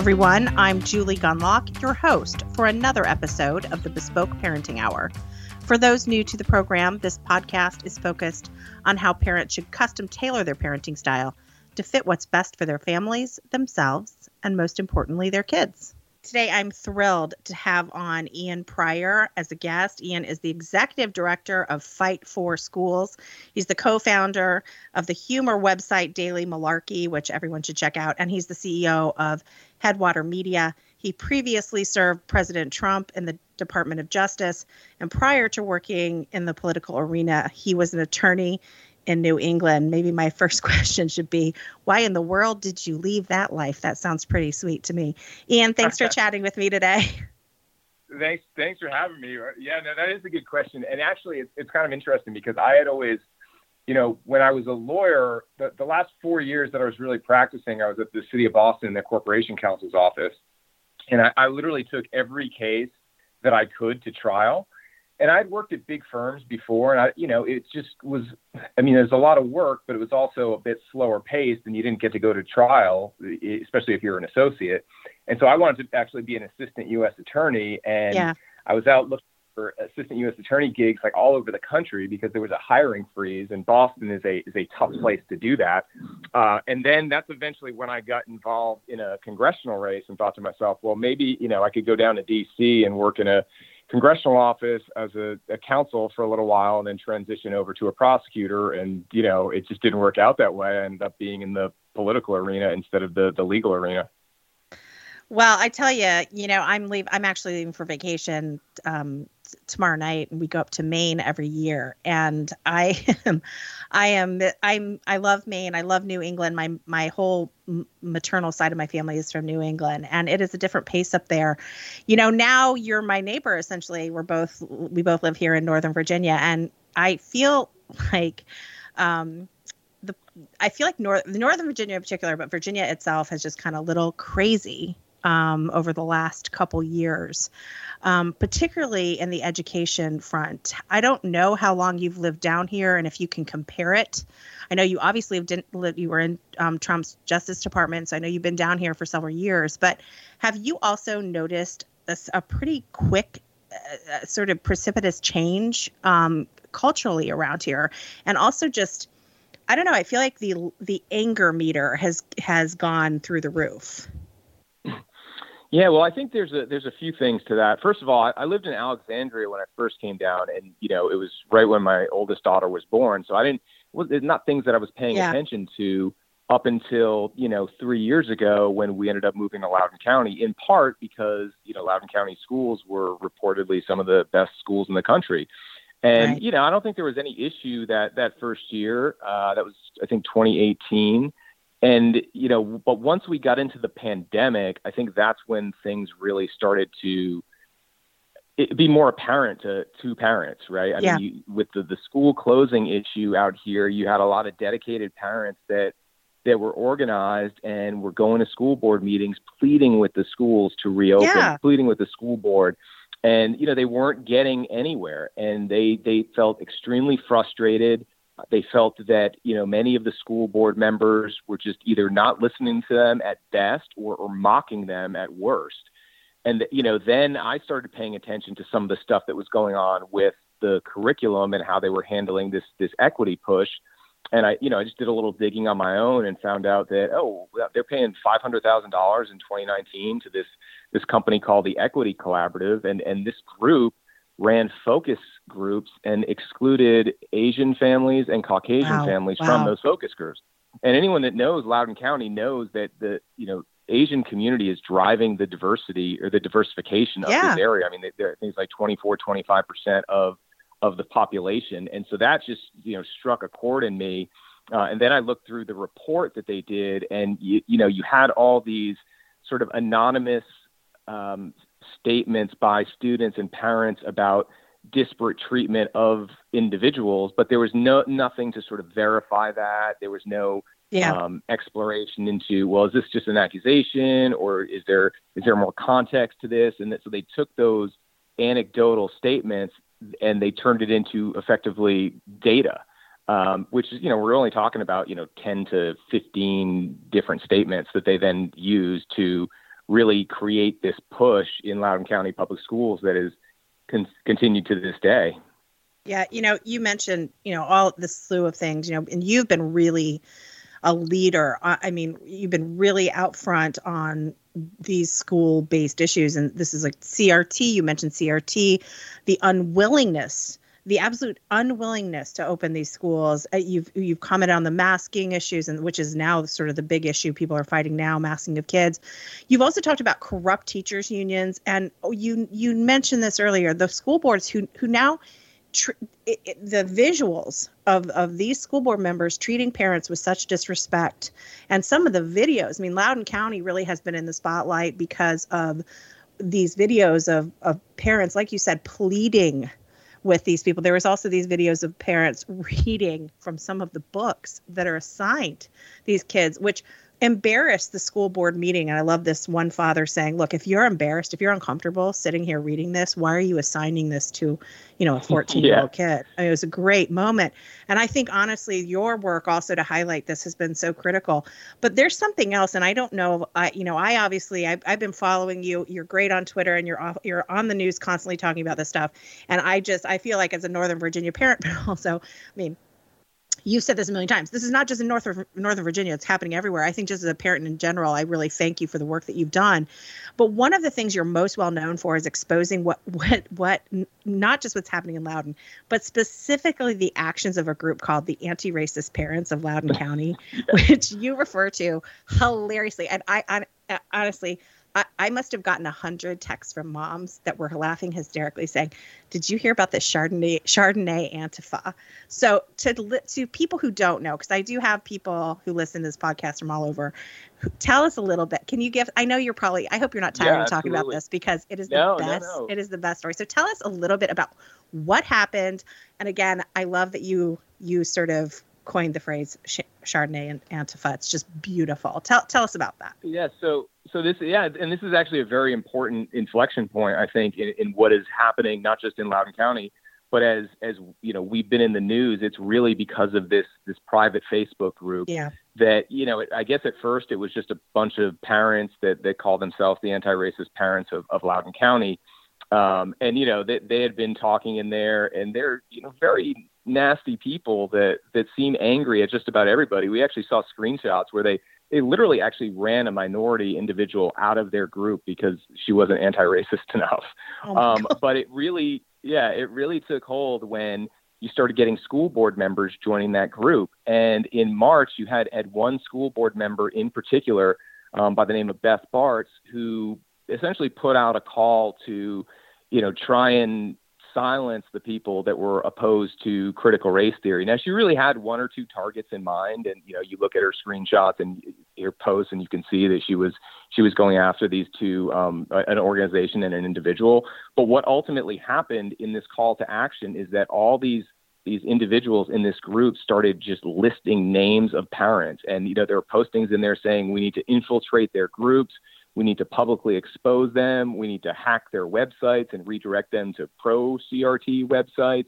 Everyone, I'm Julie Gunlock, your host for another episode of the Bespoke Parenting Hour. For those new to the program, this podcast is focused on how parents should custom tailor their parenting style to fit what's best for their families, themselves, and most importantly, their kids. Today, I'm thrilled to have on Ian Prior as a guest. Ian is the executive director of Fight for Schools. He's the co founder of the humor website Daily Malarkey, which everyone should check out, and he's the CEO of Headwater Media. He previously served President Trump in the Department of Justice, and prior to working in the political arena, he was an attorney in New England, maybe my first question should be why in the world did you leave that life? That sounds pretty sweet to me. Ian, thanks for chatting with me today. Thanks, thanks for having me. Yeah, no, that is a good question. And actually, it's, it's kind of interesting because I had always, you know, when I was a lawyer, the, the last four years that I was really practicing, I was at the city of Boston, in the corporation counsel's office. And I, I literally took every case that I could to trial and I'd worked at big firms before, and I, you know, it just was. I mean, there's a lot of work, but it was also a bit slower paced, and you didn't get to go to trial, especially if you're an associate. And so I wanted to actually be an assistant U.S. attorney, and yeah. I was out looking for assistant U.S. attorney gigs like all over the country because there was a hiring freeze, and Boston is a is a tough place to do that. Uh, and then that's eventually when I got involved in a congressional race and thought to myself, well, maybe you know I could go down to D.C. and work in a congressional office as a, a, counsel for a little while and then transition over to a prosecutor. And, you know, it just didn't work out that way. I ended up being in the political arena instead of the, the legal arena. Well, I tell you, you know, I'm leave. I'm actually leaving for vacation um, tomorrow night and we go up to Maine every year. And I am I am I'm I love Maine. I love New England. My my whole maternal side of my family is from New England and it is a different pace up there. You know now you're my neighbor essentially. We're both we both live here in Northern Virginia and I feel like um the I feel like North Northern Virginia in particular but Virginia itself has just kind of little crazy um, over the last couple years, um, particularly in the education front. I don't know how long you've lived down here and if you can compare it. I know you obviously have lived, you were in um, Trump's Justice Department, so I know you've been down here for several years. But have you also noticed a, a pretty quick, uh, uh, sort of precipitous change um, culturally around here, and also just I don't know. I feel like the the anger meter has has gone through the roof. Yeah, well, I think there's a there's a few things to that. First of all, I, lived in Alexandria when I first came down, and you know it was right when my oldest daughter was born, so I didn't. Well, it's not things that I was paying yeah. attention to up until you know three years ago when we ended up moving to Loudoun County. In part because you know Loudoun County schools were reportedly some of the best schools in the country, and right. you know I don't think there was any issue that that first year. Uh, that was I think 2018 and, you know, but once we got into the pandemic, I think that's when things really started to be more apparent to, to parents, right? I yeah. mean, you, with the, the school closing issue out here, you had a lot of dedicated parents that that were organized and were going to school board meetings pleading with the schools to reopen, yeah. pleading with the school board. And, you know, they weren't getting anywhere and they, they felt extremely frustrated. They felt that you know many of the school board members were just either not listening to them at best or, or mocking them at worst. And you know, then I started paying attention to some of the stuff that was going on with the curriculum and how they were handling this this equity push. And I, you know, I just did a little digging on my own and found out that oh, they're paying five hundred thousand dollars in 2019 to this this company called the Equity Collaborative, and and this group ran focus groups and excluded Asian families and Caucasian wow. families wow. from those focus groups. And anyone that knows Loudoun County knows that the you know Asian community is driving the diversity or the diversification of yeah. this area. I mean, there are things like 24, 25 percent of of the population, and so that just you know struck a chord in me. Uh, and then I looked through the report that they did, and you, you know you had all these sort of anonymous um, statements by students and parents about disparate treatment of individuals, but there was no nothing to sort of verify that. There was no yeah. um, exploration into well, is this just an accusation or is there is there more context to this? And that, so they took those anecdotal statements and they turned it into effectively data. Um, which is, you know, we're only talking about, you know, 10 to 15 different statements that they then use to really create this push in Loudoun County Public Schools that is con- continued to this day. Yeah, you know, you mentioned, you know, all the slew of things, you know, and you've been really a leader. I mean, you've been really out front on these school based issues. And this is like CRT, you mentioned CRT, the unwillingness the absolute unwillingness to open these schools. Uh, you've you've commented on the masking issues, and which is now sort of the big issue people are fighting now, masking of kids. You've also talked about corrupt teachers unions, and oh, you you mentioned this earlier. The school boards who who now tr- it, it, the visuals of, of these school board members treating parents with such disrespect and some of the videos i mean loudoun county really has been in the spotlight because of these videos of, of parents like you said pleading with these people. There was also these videos of parents reading from some of the books that are assigned these kids which embarrassed the school board meeting. And I love this one father saying, look, if you're embarrassed, if you're uncomfortable sitting here reading this, why are you assigning this to, you know, a 14 year old kid? I mean, it was a great moment. And I think honestly, your work also to highlight this has been so critical. But there's something else. And I don't know, I, you know, I obviously, I've, I've been following you. You're great on Twitter and you're off, you're on the news constantly talking about this stuff. And I just, I feel like as a Northern Virginia parent, but also, I mean, you've said this a million times. This is not just in North Northern Virginia; it's happening everywhere. I think, just as a parent in general, I really thank you for the work that you've done. But one of the things you're most well known for is exposing what what what not just what's happening in Loudoun, but specifically the actions of a group called the Anti-Racist Parents of Loudoun County, which you refer to hilariously. And I, I honestly I, I must have gotten a hundred texts from moms that were laughing hysterically, saying, "Did you hear about this Chardonnay Chardonnay Antifa?" So to to people who don't know, because I do have people who listen to this podcast from all over, tell us a little bit. Can you give? I know you're probably. I hope you're not tired yeah, of talking about this because it is the no, best. No, no. It is the best story. So tell us a little bit about what happened. And again, I love that you you sort of coined the phrase Chardonnay and Antifa. It's just beautiful. Tell tell us about that. Yeah. So so this yeah, and this is actually a very important inflection point, I think, in, in what is happening not just in Loudoun County, but as as you know, we've been in the news. It's really because of this this private Facebook group. Yeah. That you know, I guess at first it was just a bunch of parents that that call themselves the anti-racist parents of, of Loudoun County. Um, and you know they, they had been talking in there and they're you know very nasty people that that seem angry at just about everybody. We actually saw screenshots where they they literally actually ran a minority individual out of their group because she wasn't anti-racist enough. Oh um, but it really, yeah, it really took hold when you started getting school board members joining that group. And in March, you had had one school board member in particular um, by the name of Beth Barts who essentially put out a call to, you know, try and silence the people that were opposed to critical race theory. Now, she really had one or two targets in mind, and you know, you look at her screenshots and her posts, and you can see that she was she was going after these two, um, an organization and an individual. But what ultimately happened in this call to action is that all these these individuals in this group started just listing names of parents, and you know, there were postings in there saying we need to infiltrate their groups we need to publicly expose them. We need to hack their websites and redirect them to pro CRT websites.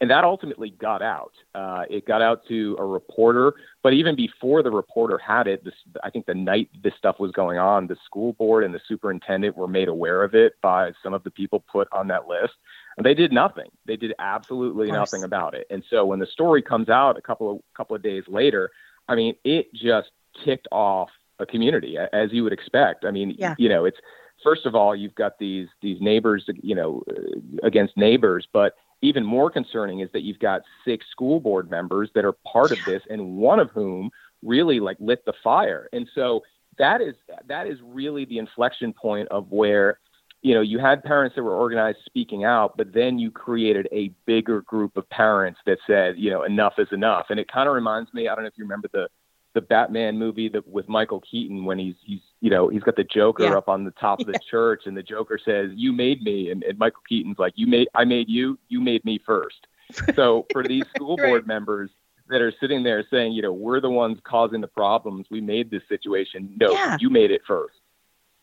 And that ultimately got out. Uh, it got out to a reporter, but even before the reporter had it, this, I think the night this stuff was going on, the school board and the superintendent were made aware of it by some of the people put on that list. And they did nothing. They did absolutely nothing about it. And so when the story comes out a couple of couple of days later, I mean, it just kicked off a community as you would expect. I mean, yeah. you know, it's first of all you've got these these neighbors, you know, uh, against neighbors, but even more concerning is that you've got six school board members that are part of this, and one of whom really like lit the fire. And so that is that is really the inflection point of where you know you had parents that were organized speaking out but then you created a bigger group of parents that said you know enough is enough and it kind of reminds me i don't know if you remember the the Batman movie that with Michael Keaton when he's he's you know he's got the Joker yeah. up on the top of the church and the Joker says you made me and, and Michael Keaton's like you made I made you you made me first. So for these school Right. board members that are sitting there saying you know we're the ones causing the problems we made this situation no Yeah. you made it first.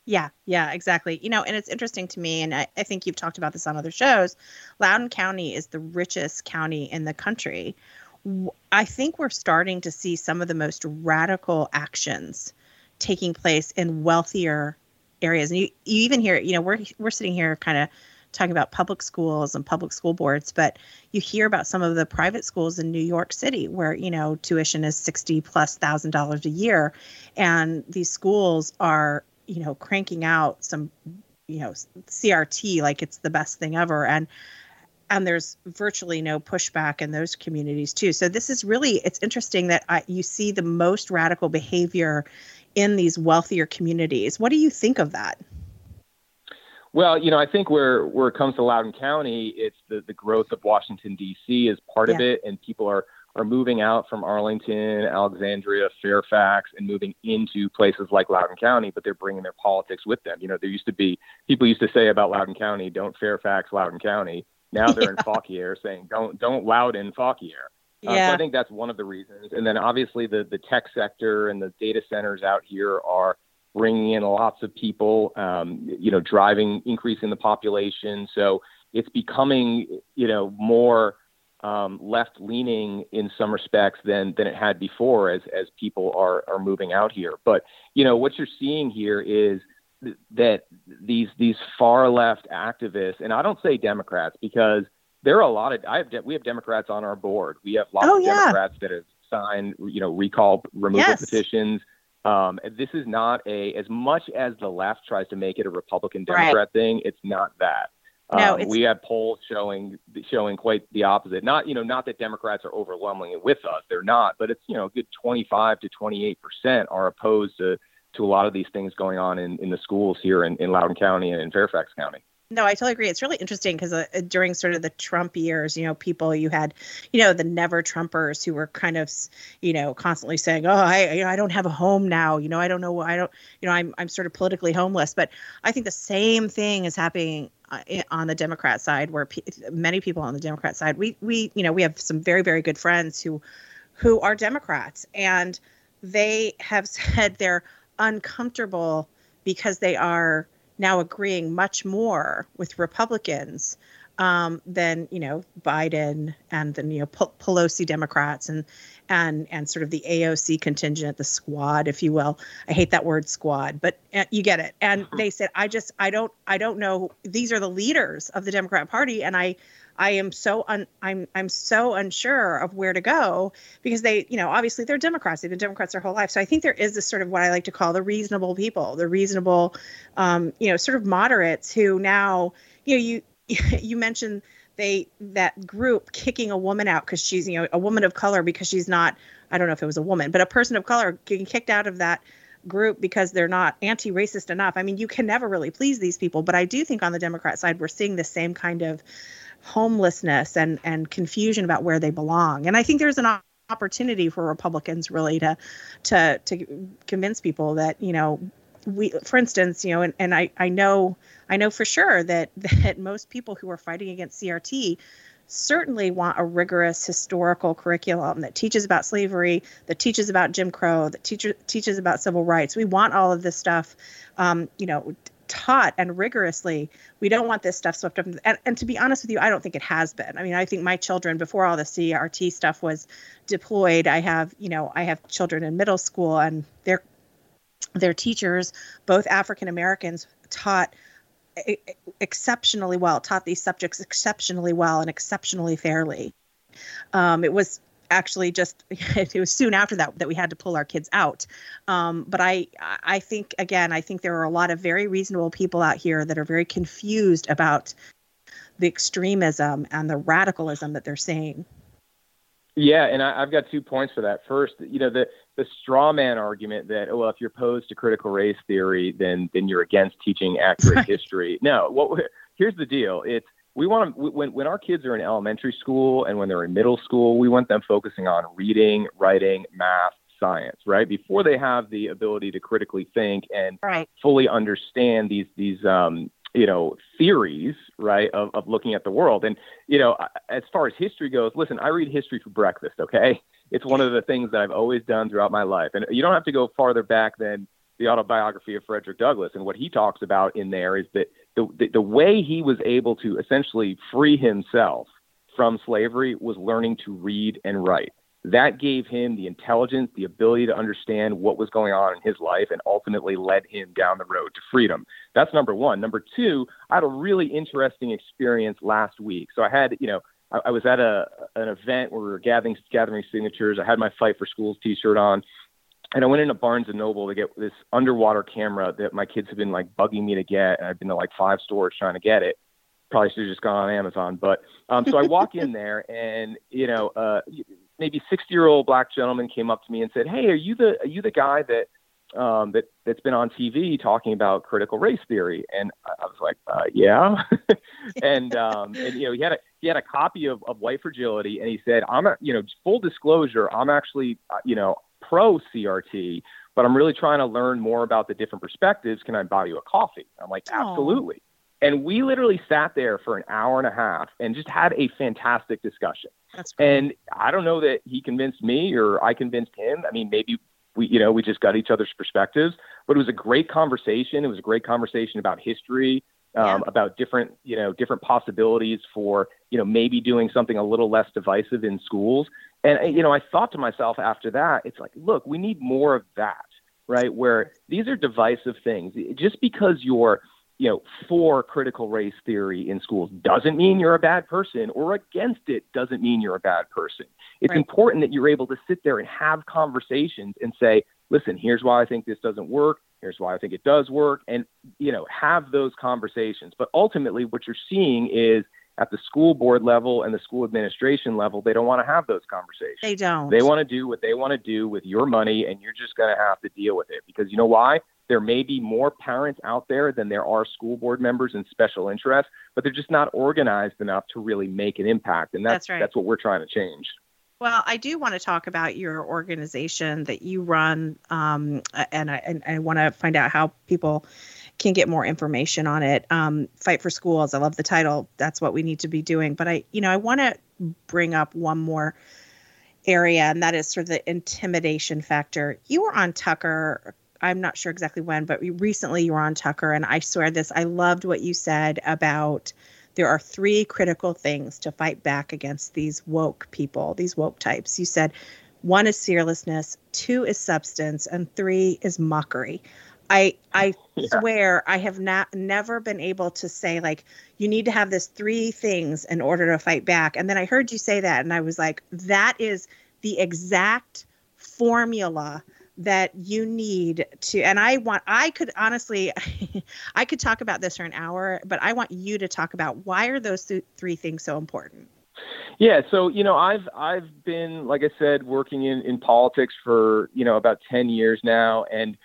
Yeah, yeah, exactly. You know, and it's interesting to me, and I, I think you've talked about this on other shows. Loudoun County is the richest county in the country. I think we're starting to see some of the most radical actions taking place in wealthier areas. And you, you even hear, you know, we're we're sitting here kind of talking about public schools and public school boards, but you hear about some of the private schools in New York City where, you know, tuition is 60 plus thousand dollars a year. And these schools are, you know, cranking out some, you know, CRT like it's the best thing ever. And and there's virtually no pushback in those communities too. So this is really it's interesting that I, you see the most radical behavior in these wealthier communities. What do you think of that? Well, you know, I think where where it comes to Loudoun County, it's the the growth of Washington D.C. is part yeah. of it, and people are are moving out from Arlington, Alexandria, Fairfax, and moving into places like Loudoun County, but they're bringing their politics with them. You know, there used to be people used to say about Loudoun County, "Don't Fairfax Loudoun County." Now they're in Fauquier saying, "Don't don't Loudoun Fauquier." Uh, yeah. so I think that's one of the reasons. And then obviously the the tech sector and the data centers out here are bringing in lots of people, um, you know, driving, increasing the population. So it's becoming, you know, more um, left leaning in some respects than than it had before as as people are are moving out here. But you know what you're seeing here is that these these far left activists, and I don't say Democrats because there are a lot of I have we have Democrats on our board. We have lots oh, of yeah. Democrats that have signed you know recall removal yes. petitions. Um, this is not a as much as the left tries to make it a Republican Democrat right. thing. It's not that. No, um, we have polls showing showing quite the opposite. Not you know not that Democrats are overwhelmingly with us. They're not, but it's you know a good 25 to 28 percent are opposed to to a lot of these things going on in, in the schools here in, in Loudoun County and in Fairfax County. No, I totally agree. It's really interesting because uh, during sort of the Trump years, you know, people you had, you know, the never Trumpers who were kind of, you know, constantly saying, "Oh, I, you know, I don't have a home now. You know, I don't know. I don't, you know, I'm, I'm sort of politically homeless." But I think the same thing is happening uh, on the Democrat side, where many people on the Democrat side, we, we, you know, we have some very, very good friends who, who are Democrats, and they have said they're uncomfortable because they are now agreeing much more with Republicans um, than you know Biden and the you know Pelosi Democrats and and and sort of the AOC contingent, the squad, if you will. I hate that word squad, but uh, you get it. And they said, I just I don't I don't know. These are the leaders of the Democrat Party, and I I am so un, I'm I'm so unsure of where to go because they, you know, obviously they're Democrats. They've been Democrats their whole life. So I think there is this sort of what I like to call the reasonable people, the reasonable, um, you know, sort of moderates who now, you know, you you mentioned they that group kicking a woman out because she's you know a woman of color because she's not I don't know if it was a woman, but a person of color getting kicked out of that group because they're not anti-racist enough. I mean, you can never really please these people, but I do think on the Democrat side we're seeing the same kind of homelessness and and confusion about where they belong. And I think there's an opportunity for Republicans really to to to convince people that you know we for instance you know and, and I I know I know for sure that that most people who are fighting against CRT certainly want a rigorous historical curriculum that teaches about slavery, that teaches about Jim Crow, that teacher, teaches about civil rights. We want all of this stuff, um, you know, taught and rigorously. We don't want this stuff swept up. And, and, to be honest with you, I don't think it has been. I mean, I think my children, before all the CRT stuff was deployed, I have, you know, I have children in middle school and their their teachers, both African Americans, taught exceptionally well, taught these subjects exceptionally well and exceptionally fairly. Um, it was actually just it was soon after that that we had to pull our kids out. Um, but i i think again i think there are a lot of very reasonable people out here that are very confused about the extremism and the radicalism that they're seeing. Yeah and I, have got two points for that. First you know the the straw man argument that oh, well if you're opposed to critical race theory then then you're against teaching accurate right. history. No what here's the deal. It's we want to when when our kids are in elementary school and when they're in middle school, we want them focusing on reading, writing, math, science, right? Before they have the ability to critically think and right. fully understand these these um, you know theories, right, of, of looking at the world. And you know, as far as history goes, listen, I read history for breakfast. Okay, it's one of the things that I've always done throughout my life, and you don't have to go farther back than the autobiography of Frederick Douglass. And what he talks about in there is that the, the, way he was able to essentially free himself from slavery was learning to read and write. that gave him the intelligence, the ability to understand what was going on in his life, and ultimately led him down the road to freedom. That's number one. Number two, I had a really interesting experience last week. So I had, you know, I, I was at a an event where we were gathering gathering signatures. I had my Fight for Schools T-shirt on, and I went into Barnes and Noble to get this underwater camera that my kids have been like bugging me to get, and I've been to like five stores trying to get it. Probably should have just gone on Amazon, but um, so I walk in there, and you know, uh, maybe 60 year old black gentleman came up to me and said, "Hey, are you the are you the guy that um, that that's been on TV talking about critical race theory?" And I, was like, uh, "Yeah," and um, and you know he had a he had a copy of, of White Fragility, and he said, "I'm a you know full disclosure, I'm actually uh, you know pro CRT." But I'm really trying to learn more about the different perspectives. Can I buy you a coffee? I'm like, absolutely. And we literally sat there for an hour and a half and just had a fantastic discussion. That's cool. And I don't know that he convinced me or I convinced him. I mean, maybe we, you know, we just got each other's perspectives, but it was a great conversation. It was a great conversation about history, um, yeah. about different, you know, different possibilities for, you know, maybe doing something a little less divisive in schools. And, you know, I thought to myself after that, it's like, look, we need more of that, right? Where these are divisive things. Just because you're, you know, for critical race theory in schools doesn't mean you're a bad person or against it doesn't mean you're a bad person. It's right. important that you're able to sit there and have conversations and say, listen, here's why I think this doesn't work. Here's why I think it does work. And, you know, have those conversations. But ultimately, what you're seeing is at the school board level and the school administration level, they don't want to have those conversations. They don't. They want to do what they want to do with your money, and you're just going to have to deal with it. Because you know why? There may be more parents out there than there are school board members and special interests, but they're just not organized enough to really make an impact. And that's that's, right. that's what we're trying to change. Well, I do want to talk about your organization that you run, um, and I, and I want to find out how people can get more information on it. Um, Fight for Schools. I love the title. That's what we need to be doing. But I, you know, I want to bring up one more area, and that is sort of the intimidation factor. You were on Tucker I'm not sure exactly when, but recently you were on Tucker, and I swear this. I loved what you said about there are three critical things to fight back against these woke people, these woke types. You said one is fearlessness, two is substance, and three is mockery. I I yeah. swear I have not never been able to say like you need to have this three things in order to fight back. And then I heard you say that and I was like that is the exact formula that you need to and i want i could honestly i could talk about this for an hour but i want you to talk about why are those th- three things so important yeah so you know i've i've been like i said working in in politics for you know about 10 years now and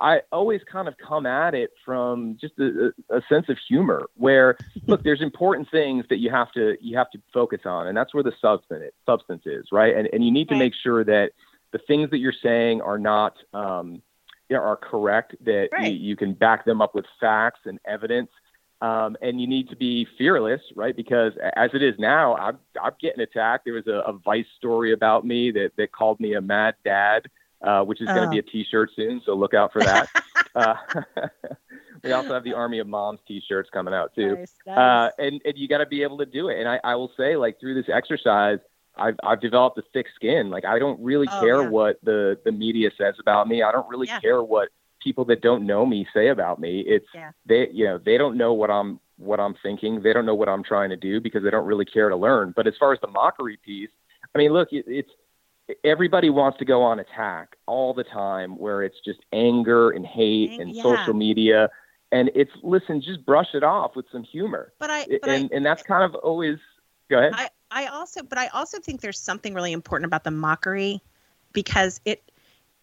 I always kind of come at it from just a, a sense of humor, where look, there's important things that you have to you have to focus on, and that's where the substance substance is, right? And and you need to make sure that the things that you're saying are not um, are correct, that right. you, you, can back them up with facts and evidence. Um, and you need to be fearless, right? Because as it is now, I'm, I'm getting attacked. There was a, a Vice story about me that, that called me a mad dad, uh, which is oh. going to be a T-shirt soon, so look out for that. uh, we also have the Army of Moms T-shirts coming out too, nice, nice. Uh, and and you got to be able to do it. And I, I will say, like through this exercise, I've I've developed a thick skin. Like I don't really oh, care yeah. what the the media says about me. I don't really yeah. care what people that don't know me say about me. It's yeah. they you know they don't know what I'm what I'm thinking. They don't know what I'm trying to do because they don't really care to learn. But as far as the mockery piece, I mean, look, it, it's everybody wants to go on attack all the time, where it's just anger and hate and social media. And it's listen, just brush it off with some humor. But I but and I, and that's kind of always go ahead. I, I also, but I also think there's something really important about the mockery because it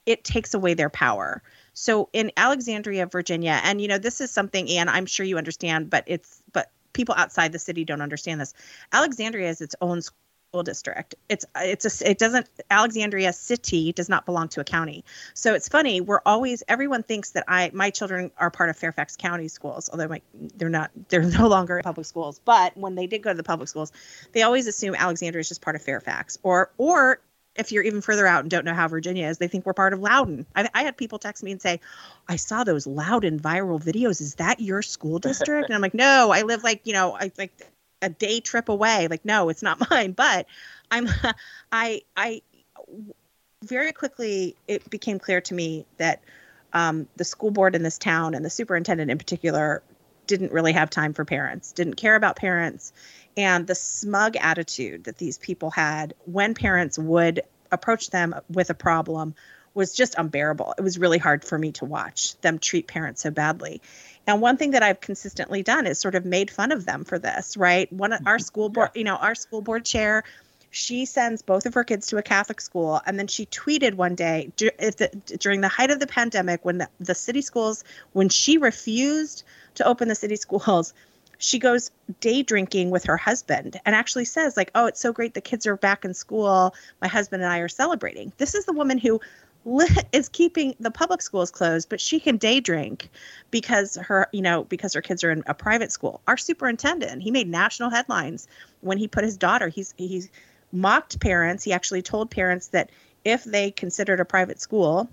it takes away their power. So in Alexandria, Virginia, and you know this is something, and I'm sure you understand, but it's but people outside the city don't understand this. Alexandria is its own school district. It's it's a it doesn't Alexandria City does not belong to a county. So it's funny. We're always everyone thinks that I my children are part of Fairfax County schools, although my, they're not. They're no longer public schools. But when they did go to the public schools, they always assume Alexandria is just part of Fairfax, or or if you're even further out and don't know how Virginia is, they think we're part of Loudoun. I, I, had people text me and say, I saw those Loudoun viral videos. Is that your school district? And I'm like, no, I live like, you know, I like a day trip away. Like, no, it's not mine. But I'm, I, I, very quickly it became clear to me that um, the school board in this town and the superintendent in particular didn't really have time for parents, didn't care about parents, and the smug attitude that these people had when parents would approach them with a problem was just unbearable. It was really hard for me to watch them treat parents so badly. And one thing that I've consistently done is sort of made fun of them for this, right? One of our mm-hmm. school board, you know, our school board chair, she sends both of her kids to a Catholic school, and then she tweeted one day during the height of the pandemic when the, the city schools, when she refused to open the city schools, she goes day drinking with her husband and actually says like oh it's so great the kids are back in school my husband and i are celebrating this is the woman who is keeping the public schools closed, but she can day drink because her, you know, because her kids are in a private school. Our superintendent, he made national headlines when he put his daughter. He's he's mocked parents. He actually told parents that if they considered a private school,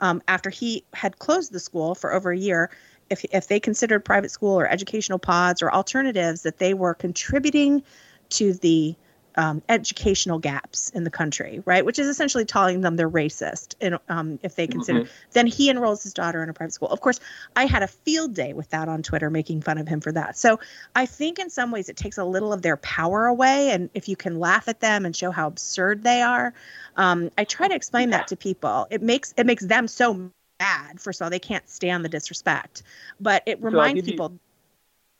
um, after he had closed the school for over a year, if if they considered private school or educational pods or alternatives, that they were contributing to the um, educational gaps in the country, right? Which is essentially telling them they're racist, and um, if they consider, mm-hmm. then he enrolls his daughter in a private school. Of course, I had a field day with that on Twitter, making fun of him for that. So I think in some ways it takes a little of their power away, and if you can laugh at them and show how absurd they are, um, I try to explain that to people. It makes it makes them so mad. First of all, they can't stand the disrespect, but it reminds so people. You-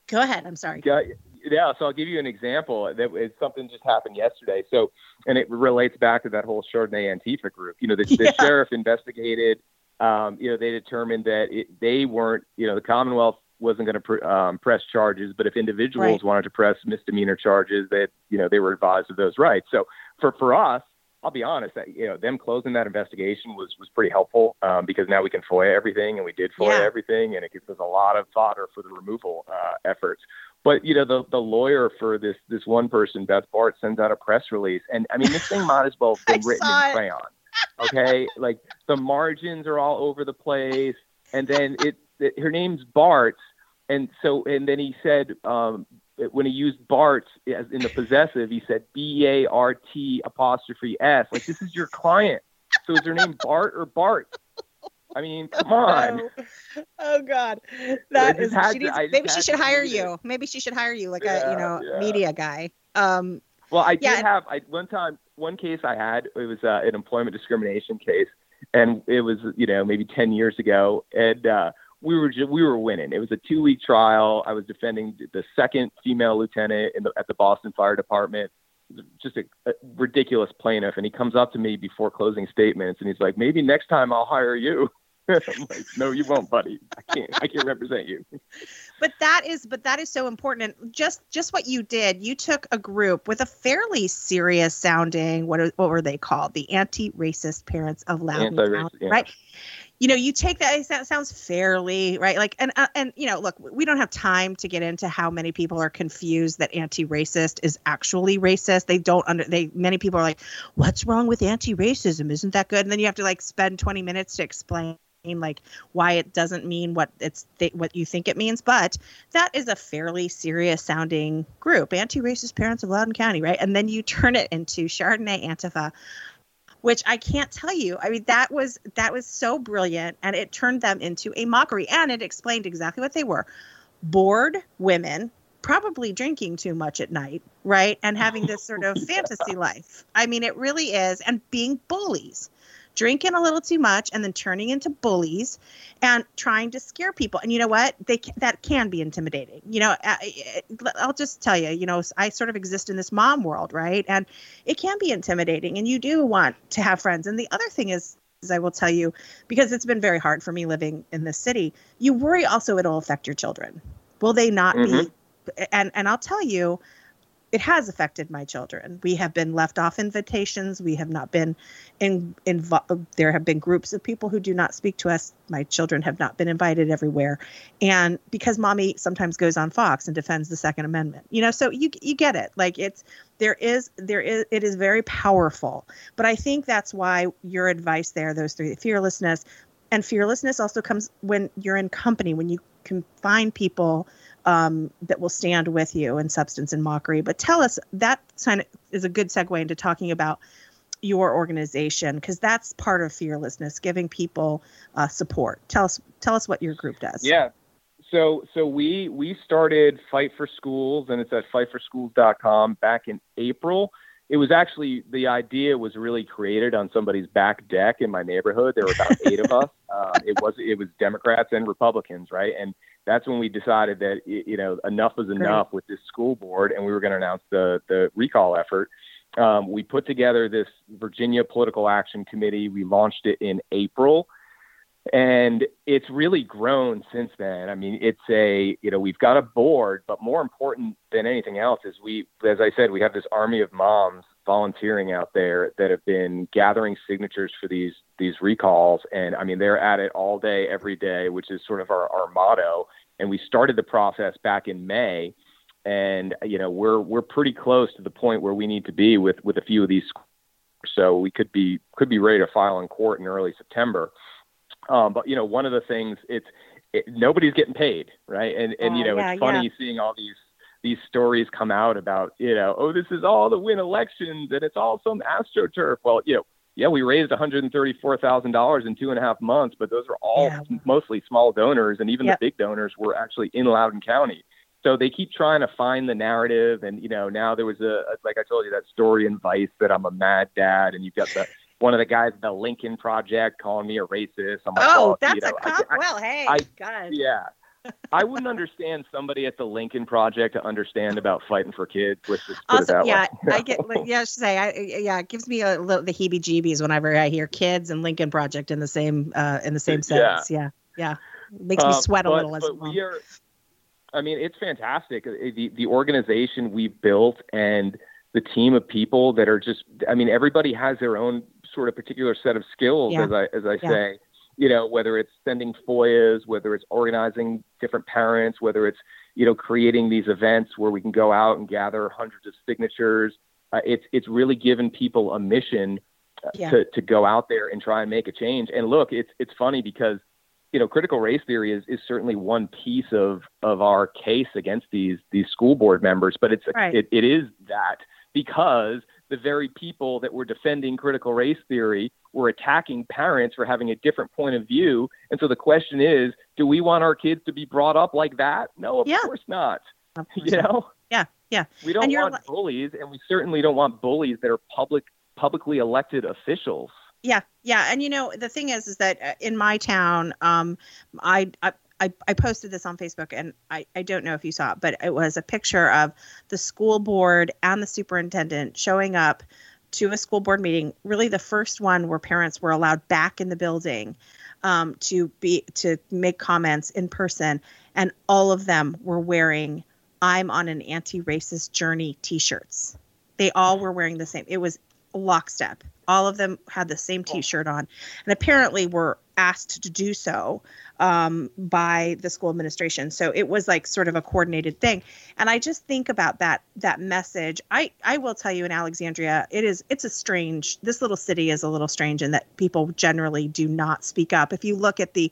Go ahead. I'm sorry. Yeah, yeah, so I'll give you an example. That it's something just happened yesterday. So, and it relates back to that whole Chardonnay Antifa group. You know, the, the sheriff investigated. Um, you know, they determined that it, they weren't. You know, the Commonwealth wasn't going to pr- um, press charges, but if individuals right. wanted to press misdemeanor charges, that you know they were advised of those rights. So, for for us, I'll be honest, that, you know, them closing that investigation was was pretty helpful um, because now we can FOIA everything, and we did FOIA yeah. everything, and it gives us a lot of fodder for the removal uh, efforts. But you know, the the lawyer for this this one person, Beth Bart, sends out a press release, and I mean, this thing might as well have been written in crayon. Okay, like the margins are all over the place, and then it, it her name's Bart, and so and then he said um, when he used Bart as in the possessive, he said B A R T apostrophe S. Like this is your client. So is her name Bart or Bart? I mean, come on. Oh, oh God, that is. She needs, to, maybe she should hire you. Maybe she should hire you, like yeah, a you know yeah. media guy. Um, well, I yeah. did have I, one time one case I had. It was uh, an employment discrimination case, and it was you know maybe ten years ago, and uh, we were just, we were winning. It was a two week trial. I was defending the second female lieutenant in the, at the Boston Fire Department just a, a, ridiculous plaintiff and he comes up to me before closing statements and he's like maybe next time i'll hire you like, no, you won't, buddy. I can't. I can't represent you. But that is, but that is so important. And just, just what you did. You took a group with a fairly serious sounding. What, are, what were they called? The anti-racist parents of Loudoun, County, yeah. right? you know you take that that sounds fairly right like and uh, and you know look we don't have time to get into how many people are confused that anti-racist is actually racist they don't under they many people are like what's wrong with anti-racism isn't that good and then you have to like spend 20 minutes to explain like why it doesn't mean what it's th- what you think it means but that is a fairly serious sounding group. Anti-racist parents of loudoun county right? And then you turn it into chardonnay antifa which I can't tell you. I mean, that was that was so brilliant, and it turned them into a mockery, and it explained exactly what they were: bored women, probably drinking too much at night, right, and having this sort of fantasy life. I mean, it really is, and being bullies drinking a little too much and then turning into bullies and trying to scare people. And you know what? They that can be intimidating. You know, I, I'll just tell you, you know, I sort of exist in this mom world, right? And it can be intimidating and you do want to have friends. And the other thing is is I will tell you because it's been very hard for me living in this city. You worry also it'll affect your children. Will they not mm-hmm. be and and I'll tell you it has affected my children. We have been left off invitations. We have not been in involved. There have been groups of people who do not speak to us. My children have not been invited everywhere, and because mommy sometimes goes on Fox and defends the Second Amendment, you know, so you you get it. Like it's there is there is it is very powerful. But I think that's why your advice there, those three, fearlessness, and fearlessness also comes when you're in company when you can find people um, that will stand with you in substance and mockery. But tell us that is a good segue into talking about your organization because that's part of fearlessness giving people uh, support. Tell us tell us what your group does. Yeah. So so we we started fight for schools and it's at fightforschools.com back in april it was actually the idea was really created on somebody's back deck in my neighborhood. There were about eight of us. Um, it was it was democrats and republicans right? And that's when we decided that you know enough was enough with this school board and we were going to announce the the recall effort. Um, we put together this Virginia Political Action Committee. We launched it in April, and it's really grown since then. I mean, it's a you know we've got a board, but more important than anything else is we, as I said, we have this army of moms volunteering out there that have been gathering signatures for these these recalls, and I mean they're at it all day, every day, which is sort of our, our motto. And we started the process back in May and you know we're we're pretty close to the point where we need to be with with a few of these so we could be could be ready to file in court in early September um, but you know one of the things it's it, nobody's getting paid right and and you know yeah, it's funny yeah. seeing all these these stories come out about you know oh this is all to win elections and it's all some astroturf well you know yeah, we raised $134,000 in two and a half months, but those are all yeah. mostly small donors, and even yep. the big donors were actually in Loudoun County so they keep trying to find the narrative and you know now there was a like i told you that story in vice that i'm a mad dad and you've got the one of the guys at the lincoln project calling me a racist I'm like, oh, oh that's you know, a cop I, well hey I, God. yeah I wouldn't understand somebody at the Lincoln Project to understand about fighting for kids. Let's just put also, it that yeah, way. I get yeah, I should say I yeah, it gives me a little the heebie-jeebies whenever I hear kids and Lincoln Project in the same uh in the same sentence. Yeah, yeah, yeah. makes me um, sweat a little but, as well. We are I mean, it's fantastic. Uh, the the organization we've built and the team of people that are just I mean, everybody has their own sort of particular set of skills yeah. as I as I yeah. say. You know, whether it's sending FOIAs, whether it's organizing different parents, whether it's, you know, creating these events where we can go out and gather hundreds of signatures. Uh, it's it's really given people a mission uh, yeah. to to go out there and try and make a change. And look, it's it's funny because you know, critical race theory is, is certainly one piece of, of our case against these these school board members, but it's right. it, it is that because the very people that were defending critical race theory were attacking parents for having a different point of view. And so the question is, do we want our kids to be brought up like that? No, of yeah. course not. Of course you know? Yeah, yeah. We don't want bullies, and we certainly don't want bullies that are public publicly elected officials. Yeah, yeah, and you know the thing is, is that uh, in my town, um, I, I I, I, posted this on Facebook and I, I don't know if you saw it, but it was a picture of the school board and the superintendent showing up to a school board meeting, really the first one where parents were allowed back in the building um, to be to make comments in person, and all of them were wearing "I'm on an anti-racist journey" T-shirts. They all were wearing the same. It was lockstep. All of them had the same T-shirt on, and apparently were asked to do so um, by the school administration. So it was like sort of a coordinated thing. And I just think about that that message. I I will tell you in Alexandria, it is it's a strange. This little city is a little strange in that people generally do not speak up. If you look at the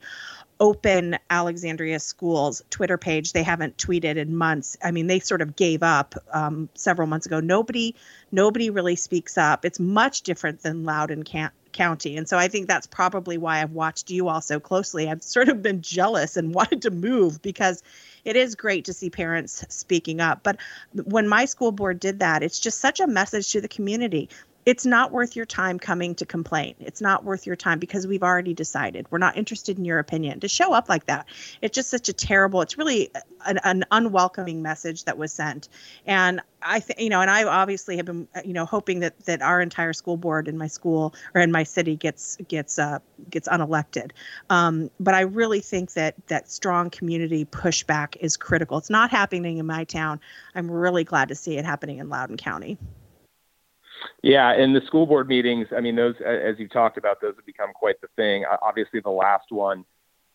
open Alexandria schools Twitter page. They haven't tweeted in months. I mean, they sort of gave up um, several months ago. Nobody, nobody really speaks up. It's much different than Loudoun Can- County, and so I think that's probably why I've watched you all so closely. I've sort of been jealous and wanted to move because it is great to see parents speaking up. But when my school board did that, it's just such a message to the community it's not worth your time coming to complain. It's not worth your time because we've already decided. We're not interested in your opinion. To show up like that, it's just such a terrible, it's really an, an unwelcoming message that was sent. And I think, you know, and I obviously have been, you know, hoping that that our entire school board in my school or in my city gets gets uh, gets unelected. Um, but I really think that that strong community pushback is critical. It's not happening in my town. I'm really glad to see it happening in Loudoun County. Yeah, and the school board meetings, I mean, those, as you talked about, those have become quite the thing. Obviously, the last one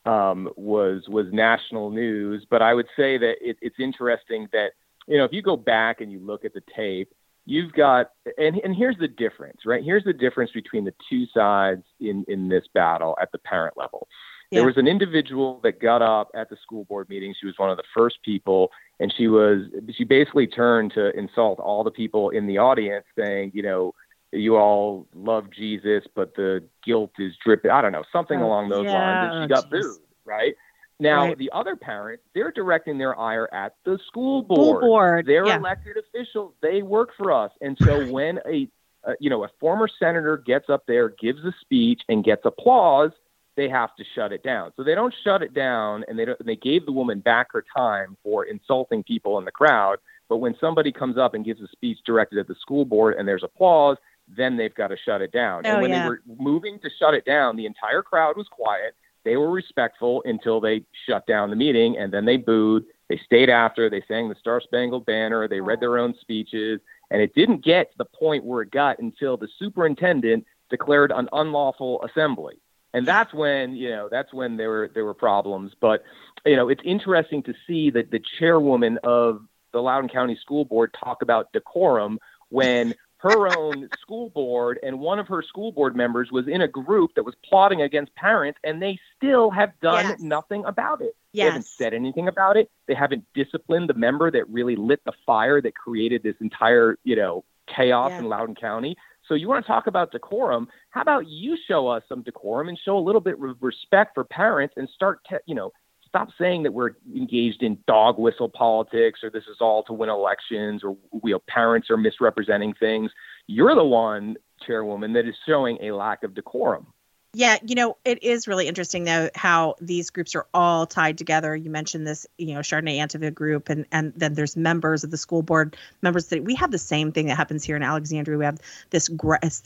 um, was was national news, but I would say that it, it's interesting that you know if you go back and you look at the tape, you've got and and here's the difference, right? Here's the difference between the two sides in in this battle at the parent level. Yeah. There was an individual that got up at the school board meeting. She was one of the first people, and she was she basically turned to insult all the people in the audience, saying, you know, you all love Jesus, but the guilt is dripping. I don't know, something oh, along those yeah. lines. And she got booed, right? Now, right. the other parent, they're directing their ire at the school board. School board. They're yeah. elected officials. They work for us. And so when a, uh, you know, a former senator gets up there, gives a speech, and gets applause, they have to shut it down. So they don't shut it down, and they don't. They gave the woman back her time for insulting people in the crowd. But when somebody comes up and gives a speech directed at the school board, and there's applause, then they've got to shut it down. Oh, and when yeah. they were moving to shut it down, the entire crowd was quiet. They were respectful until they shut down the meeting, and then they booed. They stayed after. They sang the Star Spangled Banner. They read their own speeches, and it didn't get to the point where it got until the superintendent declared an unlawful assembly. And that's when you know that's when there were there were problems. But you know it's interesting to see that the chairwoman of the Loudoun County School Board talk about decorum when her own school board and one of her school board members was in a group that was plotting against parents and they still have done yes. nothing about it. Yes. They haven't said anything about it. They haven't disciplined the member that really lit the fire that created this entire, you know, chaos yeah. in Loudoun County. So you want to talk about decorum? How about you show us some decorum and show a little bit of respect for parents and start, te- you know, stop saying that we're engaged in dog whistle politics or this is all to win elections or we know, parents are misrepresenting things. You're the one, Chairwoman, that is showing a lack of decorum. Yeah, you know, it is really interesting though how these groups are all tied together. You mentioned this, you know, Chardonnay Antifa group, and and then there's members of the school board members that we have the same thing that happens here in Alexandria. We have this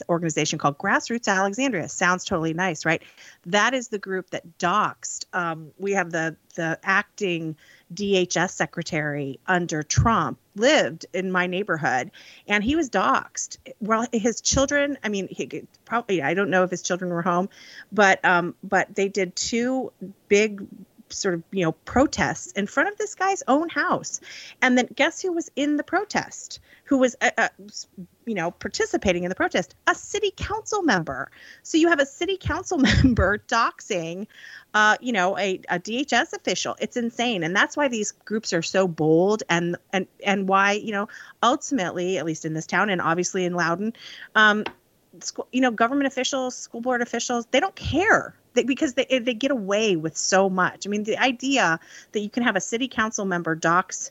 organization called Grassroots Alexandria. Sounds totally nice, right? That is the group that doxed. Um, we have the the acting DHS secretary under Trump lived in my neighborhood and he was doxxed. Well, his children, I mean, he could probably, I don't know if his children were home, but, um, but they did two big sort of, you know, protests in front of this guy's own house. And then guess who was in the protest? Who was, uh, uh, you know, participating in the protest? A city council member. So you have a city council member doxing, uh, you know, a, a DHS official. It's insane, and that's why these groups are so bold, and and and why you know, ultimately, at least in this town, and obviously in loudoun um, school, you know, government officials, school board officials, they don't care they, because they they get away with so much. I mean, the idea that you can have a city council member dox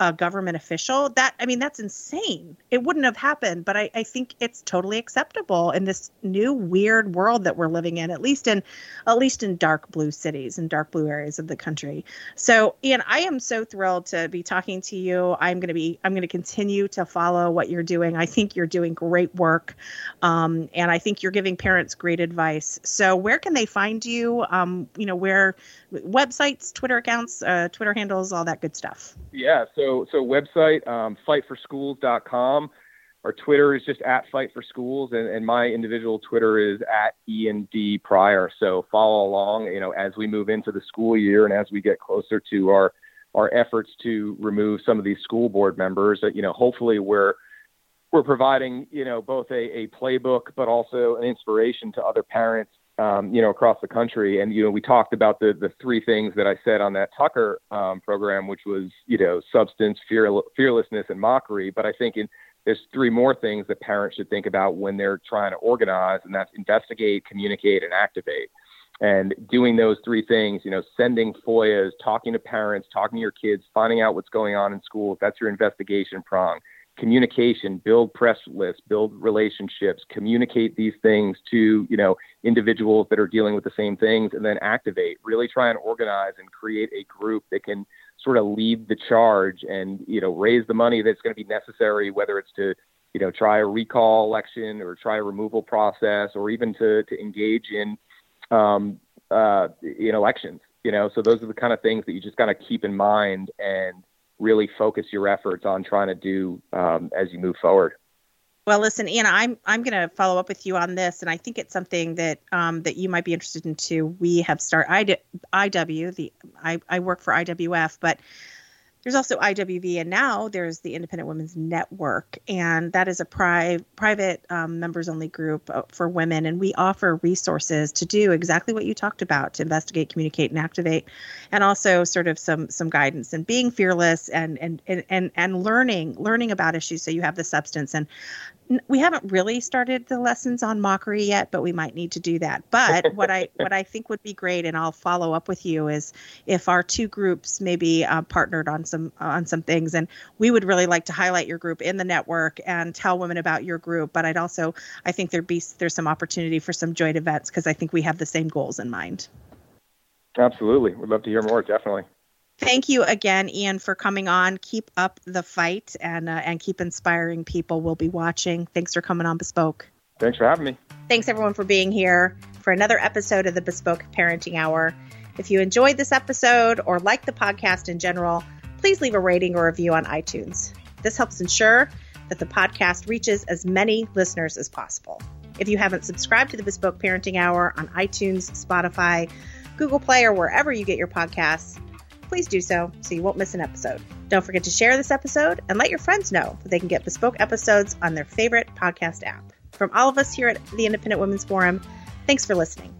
a government official that i mean that's insane. It wouldn't have happened but I, I think it's totally acceptable in this new weird world that we're living in at least in at least in dark blue cities and dark blue areas of the country. So ian i am so thrilled to be talking to you. I'm going to be i'm going to continue to follow what you're doing. I think you're doing great work um, and i think you're giving parents great advice. So where can they find you? Um, you know where websites twitter accounts uh, twitter handles all that good stuff. Yeah so so so website um, fightforschools.com. Our Twitter is just at Fight for Schools, and, and my individual Twitter is at Ian D Prior. So follow along, you know, as we move into the school year and as we get closer to our our efforts to remove some of these school board members. That you know, hopefully we're we're providing you know both a, a playbook but also an inspiration to other parents um, you know, across the country. And, you know, we talked about the, the three things that I said on that Tucker um, program, which was, you know, substance, fear, fearlessness, and mockery. But I think in, there's three more things that parents should think about when they're trying to organize, and that's investigate, communicate, and activate. And doing those three things, you know, sending FOIAs, talking to parents, talking to your kids, finding out what's going on in schools, that's your investigation prong communication, build press lists, build relationships, communicate these things to, you know, individuals that are dealing with the same things and then activate, really try and organize and create a group that can sort of lead the charge and, you know, raise the money that's going to be necessary, whether it's to, you know, try a recall election or try a removal process or even to, to engage in, um, uh, in elections, you know, so those are the kind of things that you just got to keep in mind and, really focus your efforts on trying to do um, as you move forward. Well, listen, Anna, I'm I'm going to follow up with you on this, and I think it's something that um, that you might be interested in too. We have started IW, the I, I work for IWF, but there's also IWV, and now there's the Independent Women's Network, and that is a pri- private um, members only group uh, for women. And we offer resources to do exactly what you talked about to investigate, communicate, and activate, and also sort of some some guidance and being fearless and and and and, and learning learning about issues so you have the substance. And we haven't really started the lessons on mockery yet, but we might need to do that. But what I what I think would be great, and I'll follow up with you, is if our two groups maybe uh, partnered on some on some things, and we would really like to highlight your group in the network and tell women about your group. But I'd also I think there'd be there's some opportunity for some joint events because I think we have the same goals in mind. Absolutely, we'd love to hear more. Definitely. Thank you again, Ian, for coming on. Keep up the fight and uh, and keep inspiring people. We'll be watching. Thanks for coming on Bespoke. Thanks for having me. Thanks everyone for being here for another episode of the Bespoke Parenting Hour. If you enjoyed this episode or like the podcast in general, please leave a rating or review on iTunes. This helps ensure that the podcast reaches as many listeners as possible. If you haven't subscribed to the Bespoke Parenting Hour on iTunes, Spotify, Google Play, or wherever you get your podcasts, please do so so you won't miss an episode. Don't forget to share this episode and let your friends know that they can get bespoke episodes on their favorite podcast app. From all of us here at the Independent Women's Forum, thanks for listening.